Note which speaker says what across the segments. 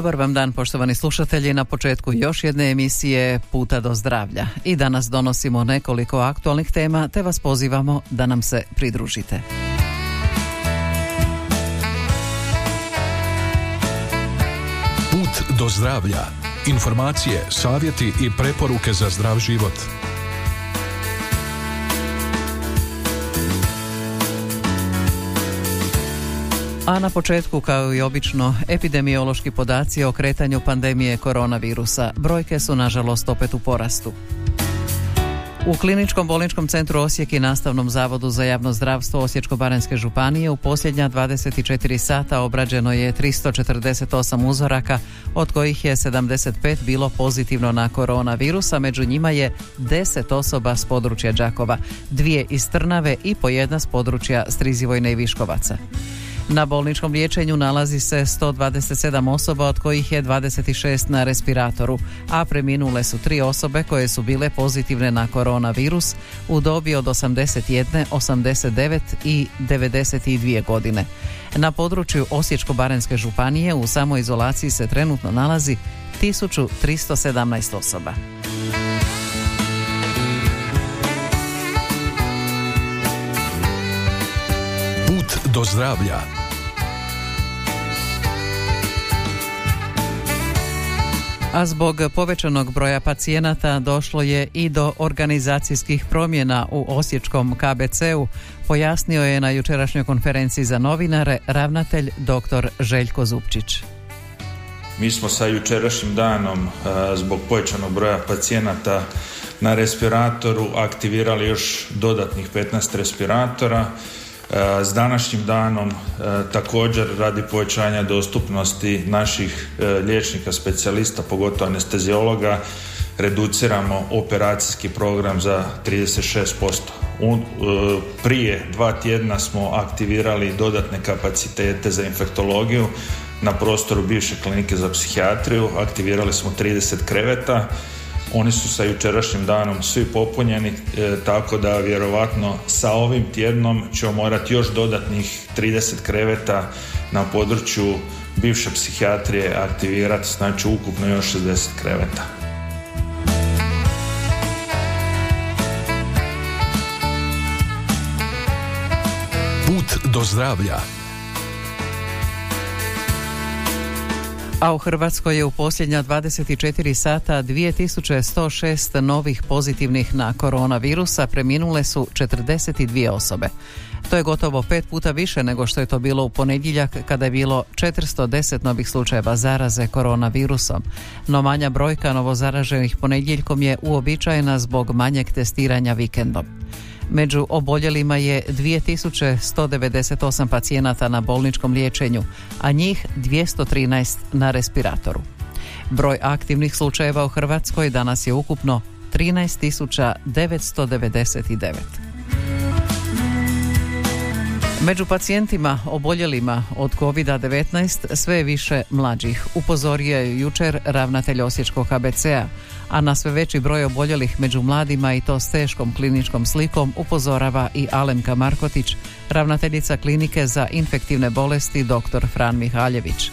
Speaker 1: Dobar vam dan poštovani slušatelji na početku još jedne emisije Puta do zdravlja. I danas donosimo nekoliko aktualnih tema te vas pozivamo da nam se pridružite.
Speaker 2: Put do zdravlja. Informacije, savjeti i preporuke za zdrav život.
Speaker 1: A na početku, kao i obično, epidemiološki podaci o kretanju pandemije koronavirusa. Brojke su, nažalost, opet u porastu. U Kliničkom bolničkom centru Osijek i Nastavnom zavodu za javno zdravstvo Osječko-baranjske županije u posljednja 24 sata obrađeno je 348 uzoraka, od kojih je 75 bilo pozitivno na koronavirusa, među njima je 10 osoba s područja Đakova, dvije iz Trnave i po jedna s područja Strizivojne i Viškovaca. Na bolničkom liječenju nalazi se 127 osoba, od kojih je 26 na respiratoru, a preminule su tri osobe koje su bile pozitivne na koronavirus u dobi od 81, 89 i 92 godine. Na području Osječko-baranjske županije u samoizolaciji se trenutno nalazi 1317 osoba.
Speaker 2: Do zdravlja.
Speaker 1: A zbog povećanog broja pacijenata došlo je i do organizacijskih promjena u Osječkom KBC-u, pojasnio je na jučerašnjoj konferenciji za novinare ravnatelj dr. Željko Zupčić.
Speaker 3: Mi smo sa jučerašnjim danom zbog povećanog broja pacijenata na respiratoru aktivirali još dodatnih 15 respiratora s današnjim danom također radi povećanja dostupnosti naših liječnika specijalista, pogotovo anestezijologa, reduciramo operacijski program za 36%. Prije dva tjedna smo aktivirali dodatne kapacitete za infektologiju na prostoru bivše klinike za psihijatriju, aktivirali smo 30 kreveta oni su sa jučerašnjim danom svi popunjeni, e, tako da vjerovatno sa ovim tjednom ćemo morati još dodatnih 30 kreveta na području bivše psihijatrije aktivirati, znači ukupno još 60 kreveta.
Speaker 2: Put do zdravlja.
Speaker 1: A u Hrvatskoj je u posljednja 24 sata 2106 novih pozitivnih na koronavirusa, preminule su 42 osobe. To je gotovo pet puta više nego što je to bilo u ponedjeljak kada je bilo 410 novih slučajeva zaraze koronavirusom. No manja brojka novozaraženih ponedjeljkom je uobičajena zbog manjeg testiranja vikendom. Među oboljelima je 2198 pacijenata na bolničkom liječenju, a njih 213 na respiratoru. Broj aktivnih slučajeva u Hrvatskoj danas je ukupno 13.999. Među pacijentima oboljelima od COVID-19 sve je više mlađih, upozorio je jučer ravnatelj Osječkog KBC-a, a na sve veći broj oboljelih među mladima i to s teškom kliničkom slikom upozorava i Alemka Markotić, ravnateljica klinike za infektivne bolesti dr. Fran Mihaljević.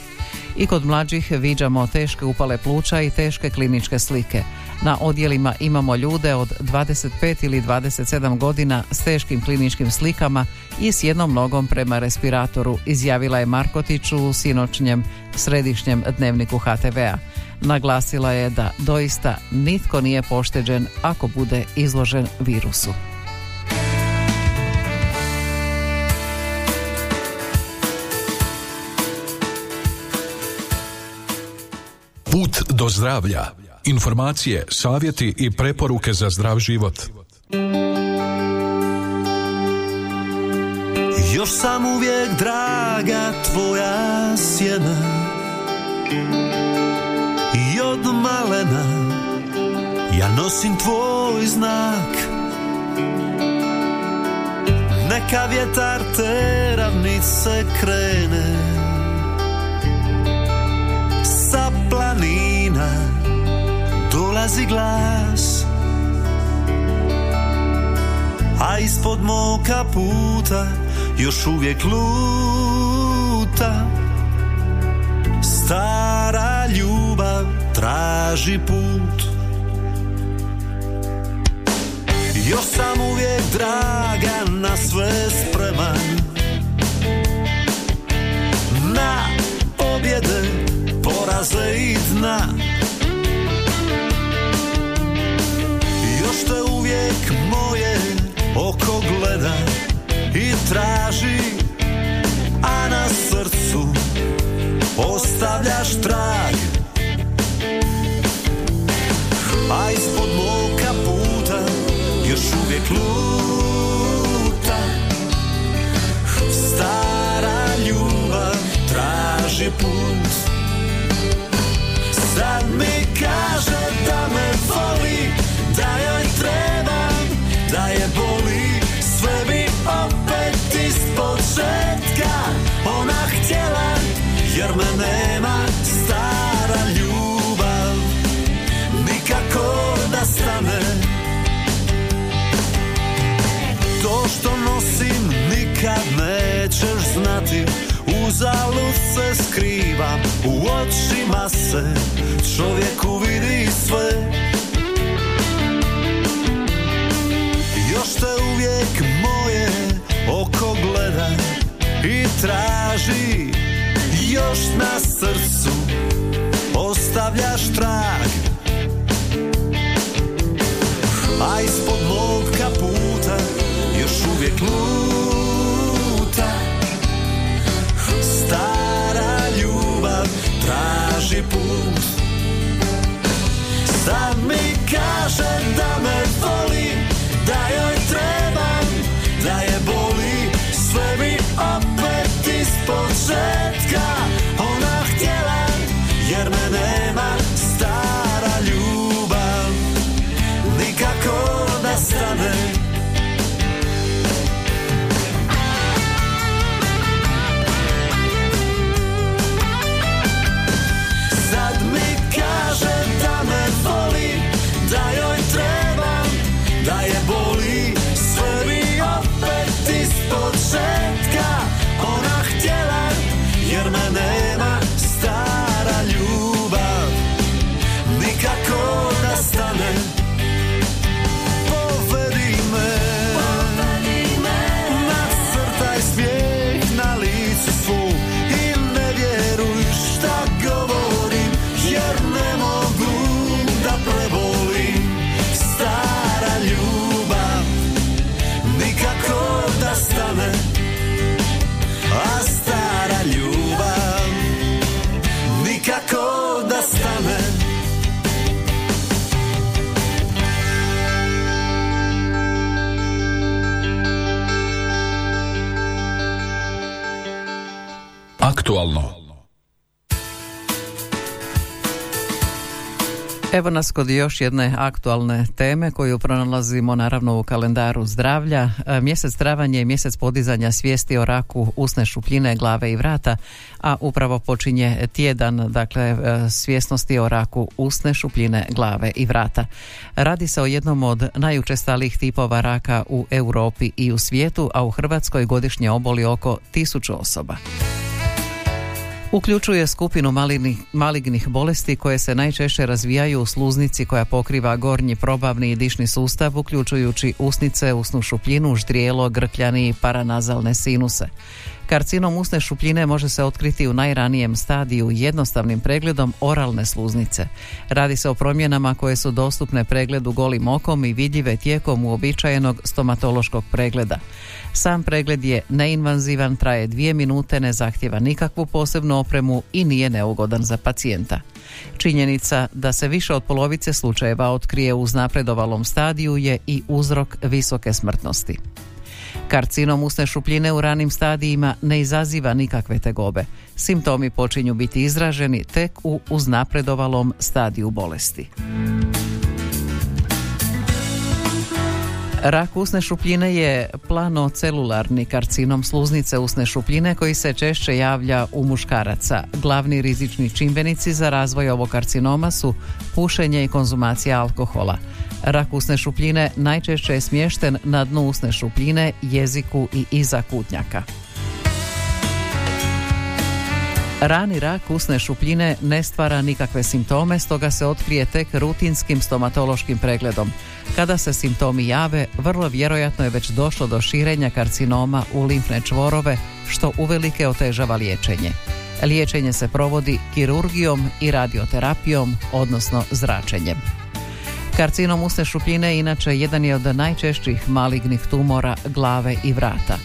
Speaker 1: I kod mlađih viđamo teške upale pluća i teške kliničke slike. Na odjelima imamo ljude od 25 ili 27 godina s teškim kliničkim slikama i s jednom nogom prema respiratoru, izjavila je Markotić u sinoćnjem središnjem dnevniku HTV-a. Naglasila je da doista nitko nije pošteđen ako bude izložen virusu.
Speaker 2: Put do zdravlja. Informacije, savjeti i preporuke za zdrav život.
Speaker 4: Još sam uvijek draga tvoja sjena od malena. Ja nosim tvoj znak. Neka vjetar te ravnice krene. Sa planina dolazi glas. A ispod moka puta još uvijek luta traži put. Još sam uvijek draga na sve spreman. Na pobjede, poraze i dna. Još te uvijek moje oko gleda i traži A na srcu ostavljaš trag još Uzalud se skrivam U očima se. Čovjeku vidi sve. Još te uvijek moje oko gleda I traži. Još na srcu Ostavljaš trag. A ispod mog kaputa još uvijek luta put. Sad mi kaže da me
Speaker 1: nas kod još jedne aktualne teme koju pronalazimo naravno u kalendaru zdravlja. E, Mjesec travanj je mjesec podizanja svijesti o raku usne šupljine, glave i vrata, a upravo počinje tjedan dakle e, svjesnosti o raku usne šupljine, glave i vrata. Radi se o jednom od najučestalijih tipova raka u Europi i u svijetu, a u Hrvatskoj godišnje oboli oko tisuću osoba. Uključuje skupinu malignih, malignih bolesti koje se najčešće razvijaju u sluznici koja pokriva gornji probavni i dišni sustav, uključujući usnice, usnu šupljinu, ždrijelo, grkljani i paranazalne sinuse. Karcinom usne šupljine može se otkriti u najranijem stadiju jednostavnim pregledom oralne sluznice. Radi se o promjenama koje su dostupne pregledu golim okom i vidljive tijekom uobičajenog stomatološkog pregleda. Sam pregled je neinvazivan, traje dvije minute, ne zahtjeva nikakvu posebnu opremu i nije neugodan za pacijenta. Činjenica da se više od polovice slučajeva otkrije u znapredovalom stadiju je i uzrok visoke smrtnosti. Karcinom usne šupljine u ranim stadijima ne izaziva nikakve tegobe. Simptomi počinju biti izraženi tek u uznapredovalom stadiju bolesti. Rak usne šupljine je planocelularni karcinom sluznice usne šupljine koji se češće javlja u muškaraca. Glavni rizični čimbenici za razvoj ovog karcinoma su pušenje i konzumacija alkohola. Rak usne šupljine najčešće je smješten na dnu usne šupljine, jeziku i iza kutnjaka. Rani rak usne šupljine ne stvara nikakve simptome, stoga se otkrije tek rutinskim stomatološkim pregledom. Kada se simptomi jave, vrlo vjerojatno je već došlo do širenja karcinoma u limfne čvorove, što uvelike otežava liječenje. Liječenje se provodi kirurgijom i radioterapijom, odnosno zračenjem. Karcinom usne šupljine inače jedan je od najčešćih malignih tumora glave i vrata.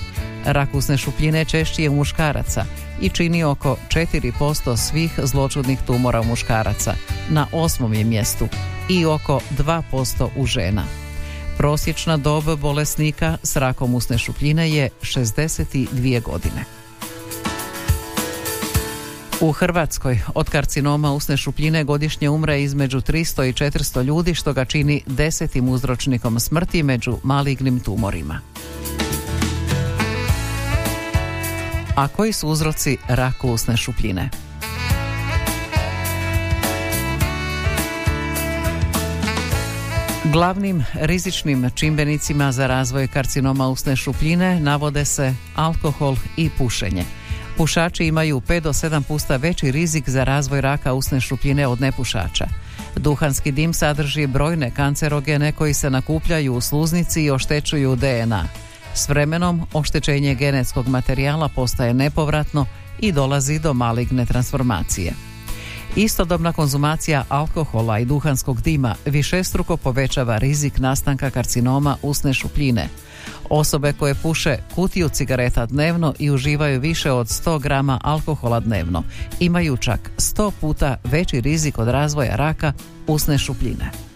Speaker 1: Rak usne šupljine češći je u muškaraca i čini oko 4% svih zločudnih tumora u muškaraca. Na osmom je mjestu i oko 2% u žena. Prosječna dob bolesnika s rakom usne šupljine je 62 godine. U Hrvatskoj od karcinoma usne šupljine godišnje umre između 300 i 400 ljudi što ga čini desetim uzročnikom smrti među malignim tumorima. A koji su uzroci raku usne šupljine? Glavnim rizičnim čimbenicima za razvoj karcinoma usne šupljine navode se alkohol i pušenje. Pušači imaju 5 do 7 puta veći rizik za razvoj raka usne šupljine od nepušača. Duhanski dim sadrži brojne kancerogene koji se nakupljaju u sluznici i oštećuju DNA. S vremenom oštećenje genetskog materijala postaje nepovratno i dolazi do maligne transformacije. Istodobna konzumacija alkohola i duhanskog dima višestruko povećava rizik nastanka karcinoma usne šupljine. Osobe koje puše kutiju cigareta dnevno i uživaju više od 100 grama alkohola dnevno imaju čak 100 puta veći rizik od razvoja raka usne šupljine.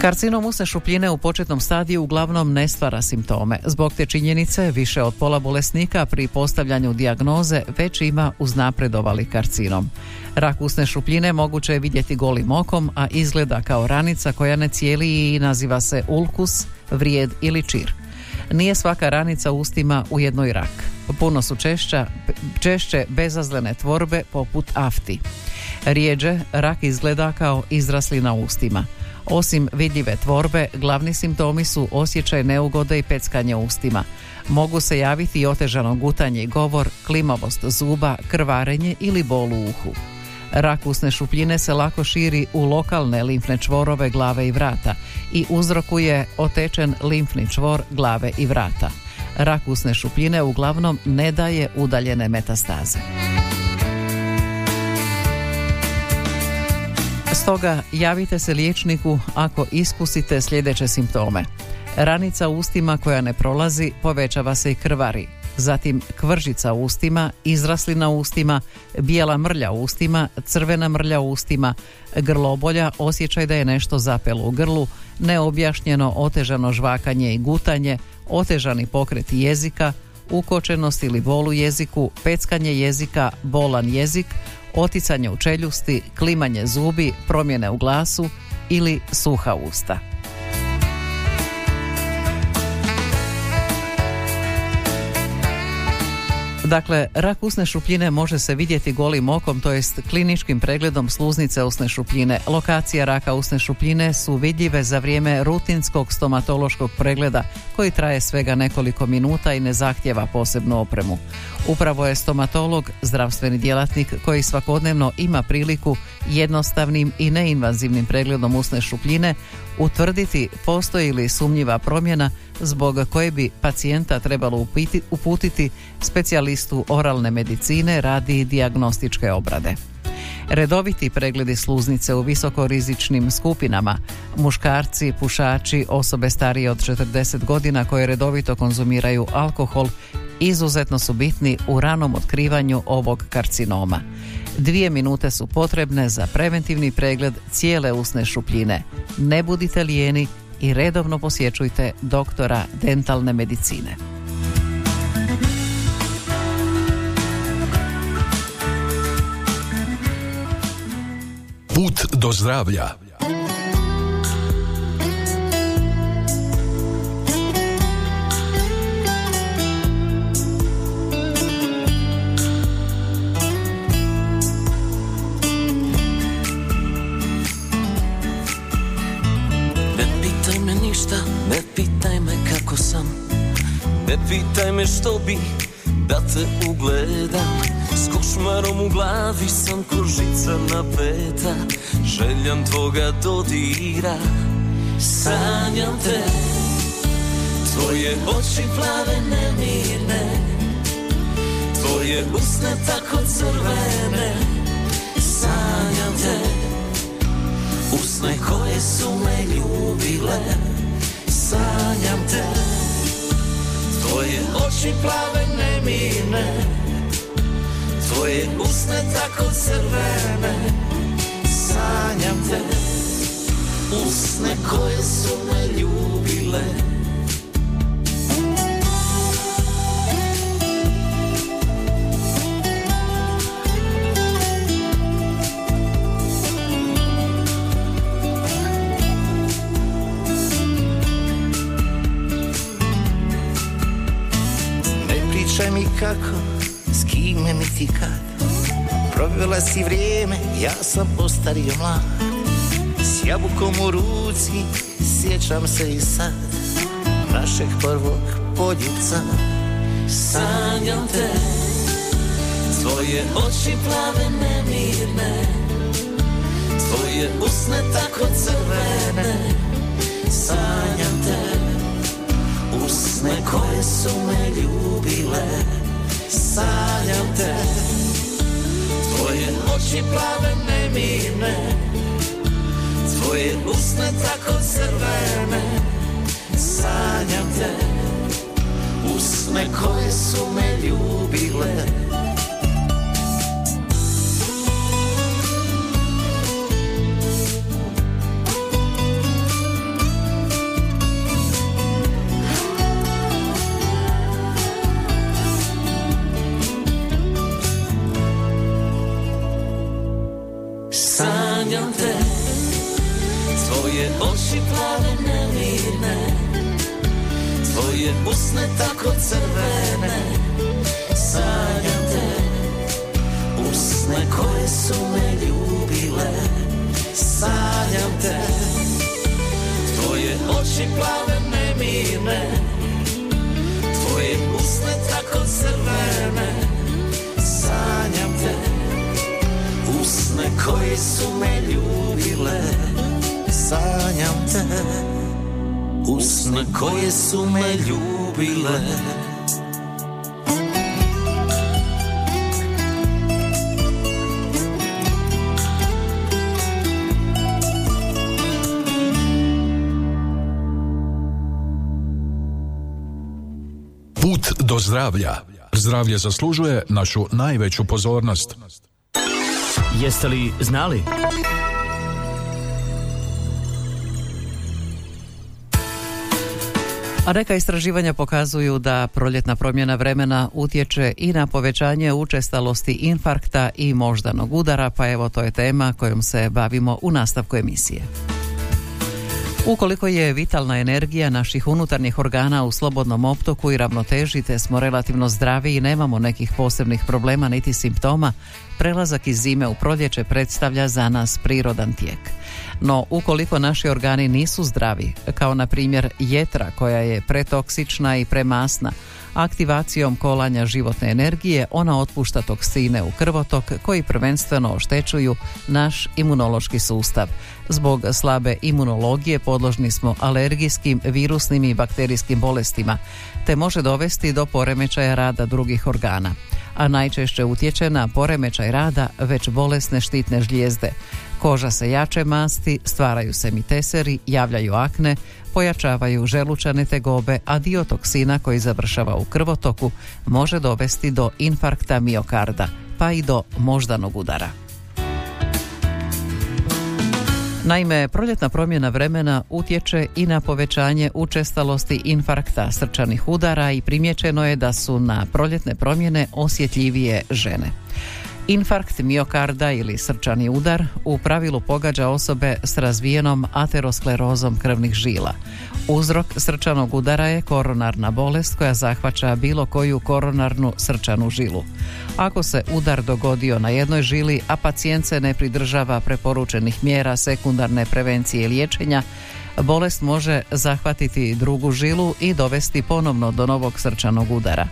Speaker 1: Karcinom usne šupljine u početnom stadiju uglavnom ne stvara simptome. Zbog te činjenice više od pola bolesnika pri postavljanju dijagnoze već ima uznapredovali karcinom. Rak usne šupljine moguće je vidjeti golim okom, a izgleda kao ranica koja ne cijeli i naziva se ulkus, vrijed ili čir. Nije svaka ranica ustima u jednoj rak. Puno su češća, češće bezazlene tvorbe poput afti. Rijeđe rak izgleda kao izrasli na ustima. Osim vidljive tvorbe, glavni simptomi su osjećaj neugode i peckanje ustima. Mogu se javiti i otežano gutanje i govor, klimavost zuba, krvarenje ili bol u uhu. Rak usne šupljine se lako širi u lokalne limfne čvorove glave i vrata i uzrokuje otečen limfni čvor glave i vrata. Rak usne šupljine uglavnom ne daje udaljene metastaze. Stoga javite se liječniku ako iskusite sljedeće simptome. Ranica u ustima koja ne prolazi povećava se i krvari. Zatim kvržica u ustima, izraslina u ustima, bijela mrlja u ustima, crvena mrlja u ustima, grlobolja, osjećaj da je nešto zapelo u grlu, neobjašnjeno otežano žvakanje i gutanje, otežani pokret jezika, ukočenost ili bol u jeziku, peckanje jezika, bolan jezik, oticanje u čeljusti, klimanje zubi, promjene u glasu ili suha usta. Dakle, rak usne šupljine može se vidjeti golim okom, to jest kliničkim pregledom sluznice usne šupljine. Lokacija raka usne šupljine su vidljive za vrijeme rutinskog stomatološkog pregleda koji traje svega nekoliko minuta i ne zahtjeva posebnu opremu. Upravo je stomatolog zdravstveni djelatnik koji svakodnevno ima priliku jednostavnim i neinvazivnim pregledom usne šupljine utvrditi postoji li sumnjiva promjena zbog koje bi pacijenta trebalo uputiti specijalistu oralne medicine radi dijagnostičke obrade. Redoviti pregledi sluznice u visokorizičnim skupinama, muškarci, pušači, osobe starije od 40 godina koje redovito konzumiraju alkohol izuzetno su bitni u ranom otkrivanju ovog karcinoma. Dvije minute su potrebne za preventivni pregled cijele usne šupljine. Ne budite lijeni i redovno posjećujte doktora dentalne medicine.
Speaker 2: Put do zdravlja.
Speaker 5: Ne pitaj me što bi da te ugledam S košmarom u glavi sam kožica na peta Željam tvoga dodira. Sanjam te Tvoje oči plave nemirne. Tvoje usne tako crvene. Sanjam te Usne koje su me ljubile. Sanjam te Tvoje oči plave nemine Tvoje usne tako crvene Sanjam te. Usne koje su me ljubile.
Speaker 6: Pričaj mi kako, niti kad? Provjela si vrijeme, ja sam postario mlad. S jabukom u ruci, sjećam se i sad. Našeg prvog poljuca
Speaker 5: Sanjam te, tvoje oči plave nemirne. Tvoje usne tako crvene. Sanjam te. Usne koje su me ljubile Sanjam te. Tvoje oči plave nemine Tvoje usne tako crvene. Sanjam te. Usne koje su me ljubile sanjam te Usne koje su me ljubile
Speaker 2: Put do zdravlja. Zdravlje zaslužuje našu najveću pozornost.
Speaker 7: Jeste li znali?
Speaker 1: A neka istraživanja pokazuju da proljetna promjena vremena utječe i na povećanje učestalosti infarkta i moždanog udara, pa evo to je tema kojom se bavimo u nastavku emisije. Ukoliko je vitalna energija naših unutarnjih organa u slobodnom optoku i ravnoteži te smo relativno zdravi i nemamo nekih posebnih problema niti simptoma, prelazak iz zime u proljeće predstavlja za nas prirodan tijek. No, ukoliko naši organi nisu zdravi, kao na primjer jetra koja je pretoksična i premasna, aktivacijom kolanja životne energije ona otpušta toksine u krvotok koji prvenstveno oštećuju naš imunološki sustav. Zbog slabe imunologije podložni smo alergijskim, virusnim i bakterijskim bolestima, te može dovesti do poremećaja rada drugih organa a najčešće utječe na poremećaj rada već bolesne štitne žlijezde. Koža se jače masti, stvaraju se miteseri, javljaju akne, pojačavaju želučane tegobe, a dio toksina koji završava u krvotoku može dovesti do infarkta miokarda, pa i do moždanog udara. Naime, proljetna promjena vremena utječe i na povećanje učestalosti infarkta srčanih udara i primjećeno je da su na proljetne promjene osjetljivije žene. Infarkt miokarda ili srčani udar u pravilu pogađa osobe s razvijenom aterosklerozom krvnih žila. Uzrok srčanog udara je koronarna bolest koja zahvaća bilo koju koronarnu srčanu žilu. Ako se udar dogodio na jednoj žili, a pacijent se ne pridržava preporučenih mjera sekundarne prevencije liječenja, bolest može zahvatiti drugu žilu i dovesti ponovno do novog srčanog udara.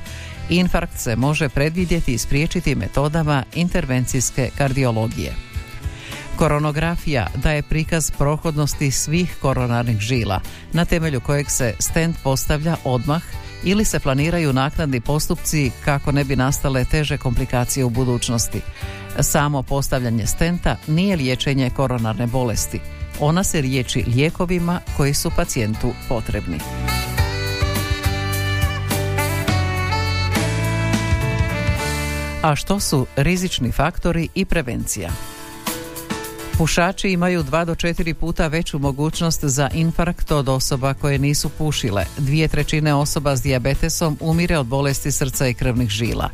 Speaker 1: Infarkt se može predvidjeti i spriječiti metodama intervencijske kardiologije. Koronografija daje prikaz prohodnosti svih koronarnih žila, na temelju kojeg se stent postavlja odmah ili se planiraju naknadni postupci kako ne bi nastale teže komplikacije u budućnosti. Samo postavljanje stenta nije liječenje koronarne bolesti. Ona se liječi lijekovima koji su pacijentu potrebni. A što su rizični faktori i prevencija? Pušači imaju dva do četiri puta veću mogućnost za infarkt od osoba koje nisu pušile. Dvije trećine osoba s dijabetesom umire od bolesti srca i krvnih žila.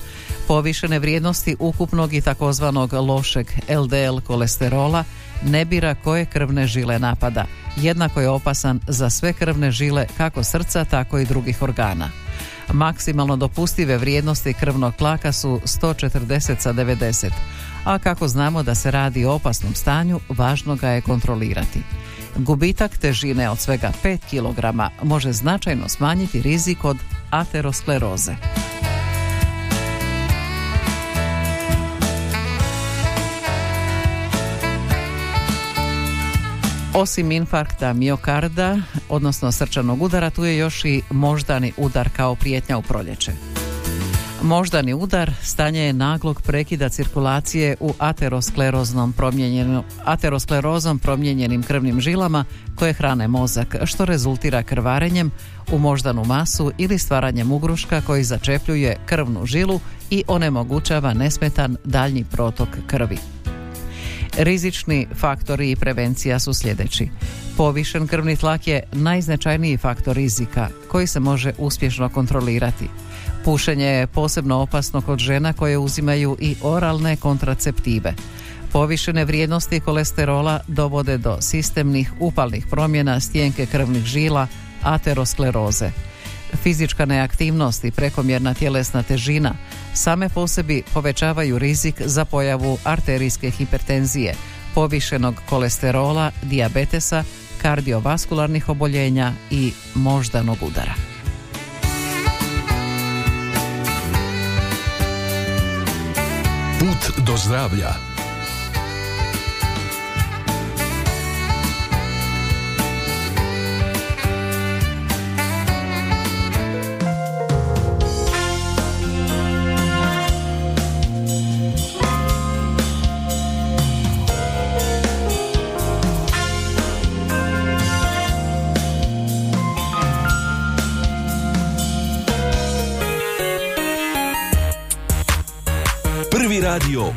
Speaker 1: Povišene vrijednosti ukupnog i takozvanog lošeg LDL kolesterola ne bira koje krvne žile napada. Jednako je opasan za sve krvne žile kako srca tako i drugih organa. Maksimalno dopustive vrijednosti krvnog tlaka su 140 sa 90, a kako znamo da se radi o opasnom stanju, važno ga je kontrolirati. Gubitak težine od svega 5 kg može značajno smanjiti rizik od ateroskleroze. Osim infarkta miokarda, odnosno srčanog udara, tu je još i moždani udar kao prijetnja u proljeće. Moždani udar stanje je naglog prekida cirkulacije u ateroskleroznom aterosklerozom promijenjenim krvnim žilama koje hrane mozak, što rezultira krvarenjem u moždanu masu ili stvaranjem ugruška koji začepljuje krvnu žilu i onemogućava nesmetan daljnji protok krvi. Rizični faktori i prevencija su sljedeći. Povišen krvni tlak je najznačajniji faktor rizika koji se može uspješno kontrolirati. Pušenje je posebno opasno kod žena koje uzimaju i oralne kontraceptive. Povišene vrijednosti kolesterola dovode do sistemnih upalnih promjena stijenke krvnih žila, ateroskleroze. Fizička neaktivnost i prekomjerna tjelesna težina same po sebi povećavaju rizik za pojavu arterijske hipertenzije, povišenog kolesterola, dijabetesa, kardiovaskularnih oboljenja i moždanog udara.
Speaker 2: Do zdravlja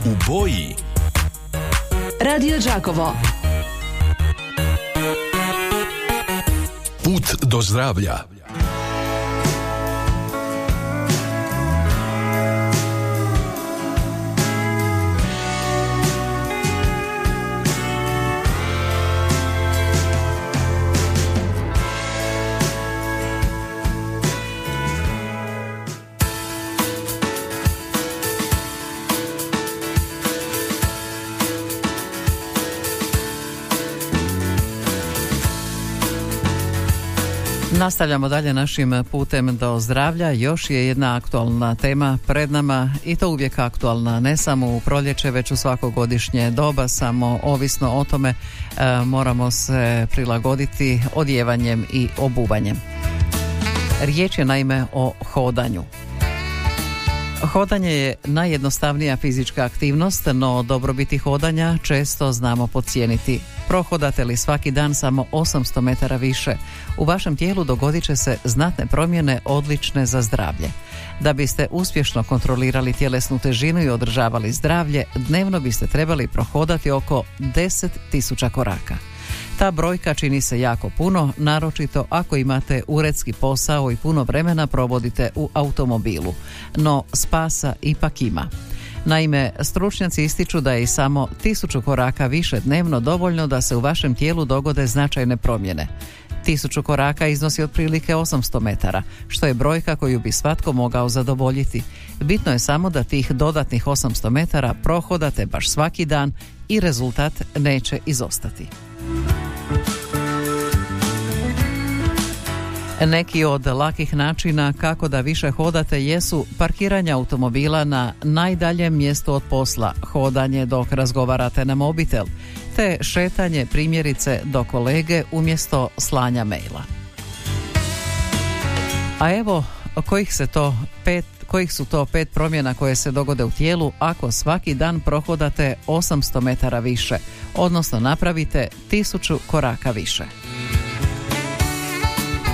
Speaker 2: u boji.
Speaker 8: Radio Đakovo.
Speaker 2: Put do zdravlja.
Speaker 1: Nastavljamo dalje našim putem do zdravlja. Još je jedna aktualna tema pred nama i to uvijek aktualna, ne samo u proljeće, već u svakogodišnje doba, samo ovisno o tome e, moramo se prilagoditi odjevanjem i obuvanjem. Riječ je naime o hodanju. Hodanje je najjednostavnija fizička aktivnost, no dobrobiti hodanja često znamo podcijeniti. Prohodate li svaki dan samo 800 metara više, u vašem tijelu dogodit će se znatne promjene odlične za zdravlje. Da biste uspješno kontrolirali tjelesnu težinu i održavali zdravlje, dnevno biste trebali prohodati oko 10.000 koraka. Ta brojka čini se jako puno, naročito ako imate uredski posao i puno vremena provodite u automobilu. No spasa ipak ima. Naime, stručnjaci ističu da je i samo tisuću koraka više dnevno dovoljno da se u vašem tijelu dogode značajne promjene. Tisuću koraka iznosi otprilike 800 metara, što je brojka koju bi svatko mogao zadovoljiti. Bitno je samo da tih dodatnih 800 metara prohodate baš svaki dan i rezultat neće izostati. Neki od lakih načina kako da više hodate jesu parkiranje automobila na najdaljem mjestu od posla, hodanje dok razgovarate na mobitel, te šetanje primjerice do kolege umjesto slanja maila. A evo kojih se to pet kojih su to pet promjena koje se dogode u tijelu ako svaki dan prohodate 800 metara više, odnosno napravite 1000 koraka više.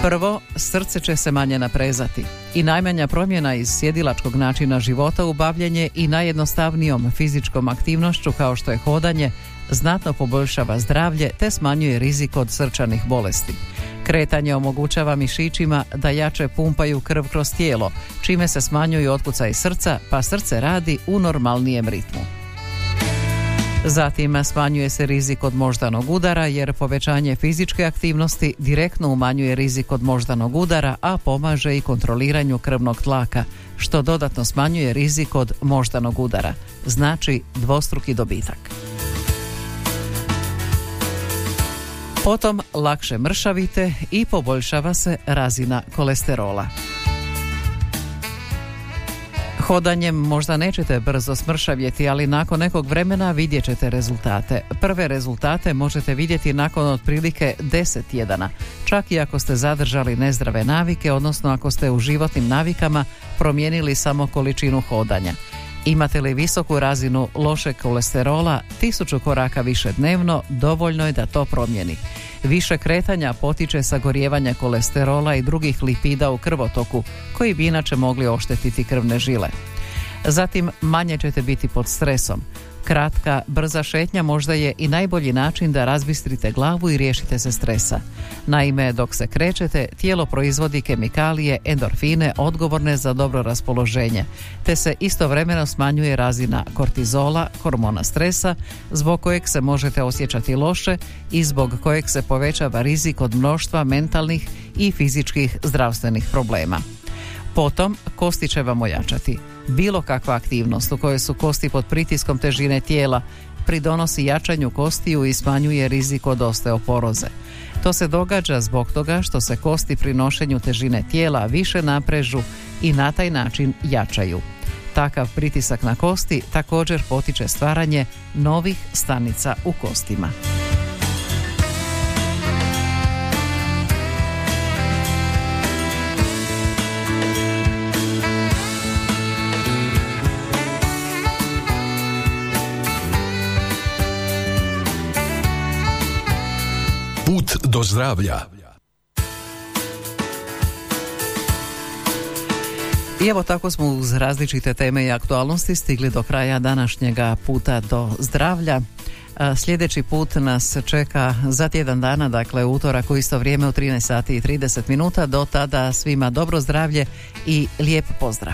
Speaker 1: Prvo, srce će se manje naprezati i najmanja promjena iz sjedilačkog načina života u bavljenje i najjednostavnijom fizičkom aktivnošću kao što je hodanje znatno poboljšava zdravlje te smanjuje rizik od srčanih bolesti. Kretanje omogućava mišićima da jače pumpaju krv kroz tijelo, čime se smanjuju otkucaj srca, pa srce radi u normalnijem ritmu. Zatim smanjuje se rizik od moždanog udara jer povećanje fizičke aktivnosti direktno umanjuje rizik od moždanog udara, a pomaže i kontroliranju krvnog tlaka, što dodatno smanjuje rizik od moždanog udara. Znači dvostruki dobitak. Potom lakše mršavite i poboljšava se razina kolesterola. Hodanjem možda nećete brzo smršavjeti, ali nakon nekog vremena vidjet ćete rezultate. Prve rezultate možete vidjeti nakon otprilike 10 tjedana, čak i ako ste zadržali nezdrave navike, odnosno ako ste u životnim navikama promijenili samo količinu hodanja. Imate li visoku razinu lošeg kolesterola, tisuću koraka više dnevno, dovoljno je da to promijeni. Više kretanja potiče sagorjevanje kolesterola i drugih lipida u krvotoku, koji bi inače mogli oštetiti krvne žile. Zatim manje ćete biti pod stresom. Kratka, brza šetnja možda je i najbolji način da razbistrite glavu i riješite se stresa. Naime, dok se krećete, tijelo proizvodi kemikalije, endorfine odgovorne za dobro raspoloženje, te se istovremeno smanjuje razina kortizola, hormona stresa, zbog kojeg se možete osjećati loše i zbog kojeg se povećava rizik od mnoštva mentalnih i fizičkih zdravstvenih problema. Potom kosti će vam ojačati. Bilo kakva aktivnost u kojoj su kosti pod pritiskom težine tijela pridonosi jačanju kostiju i smanjuje rizik od osteoporoze. To se događa zbog toga što se kosti pri nošenju težine tijela više naprežu i na taj način jačaju. Takav pritisak na kosti također potiče stvaranje novih stanica u kostima.
Speaker 2: Put do zdravlja.
Speaker 1: I evo tako smo uz različite teme i aktualnosti stigli do kraja današnjega puta do zdravlja. Sljedeći put nas čeka za tjedan dana, dakle utorak u isto vrijeme u 13 sati i 30 minuta. Do tada svima dobro zdravlje i lijep pozdrav.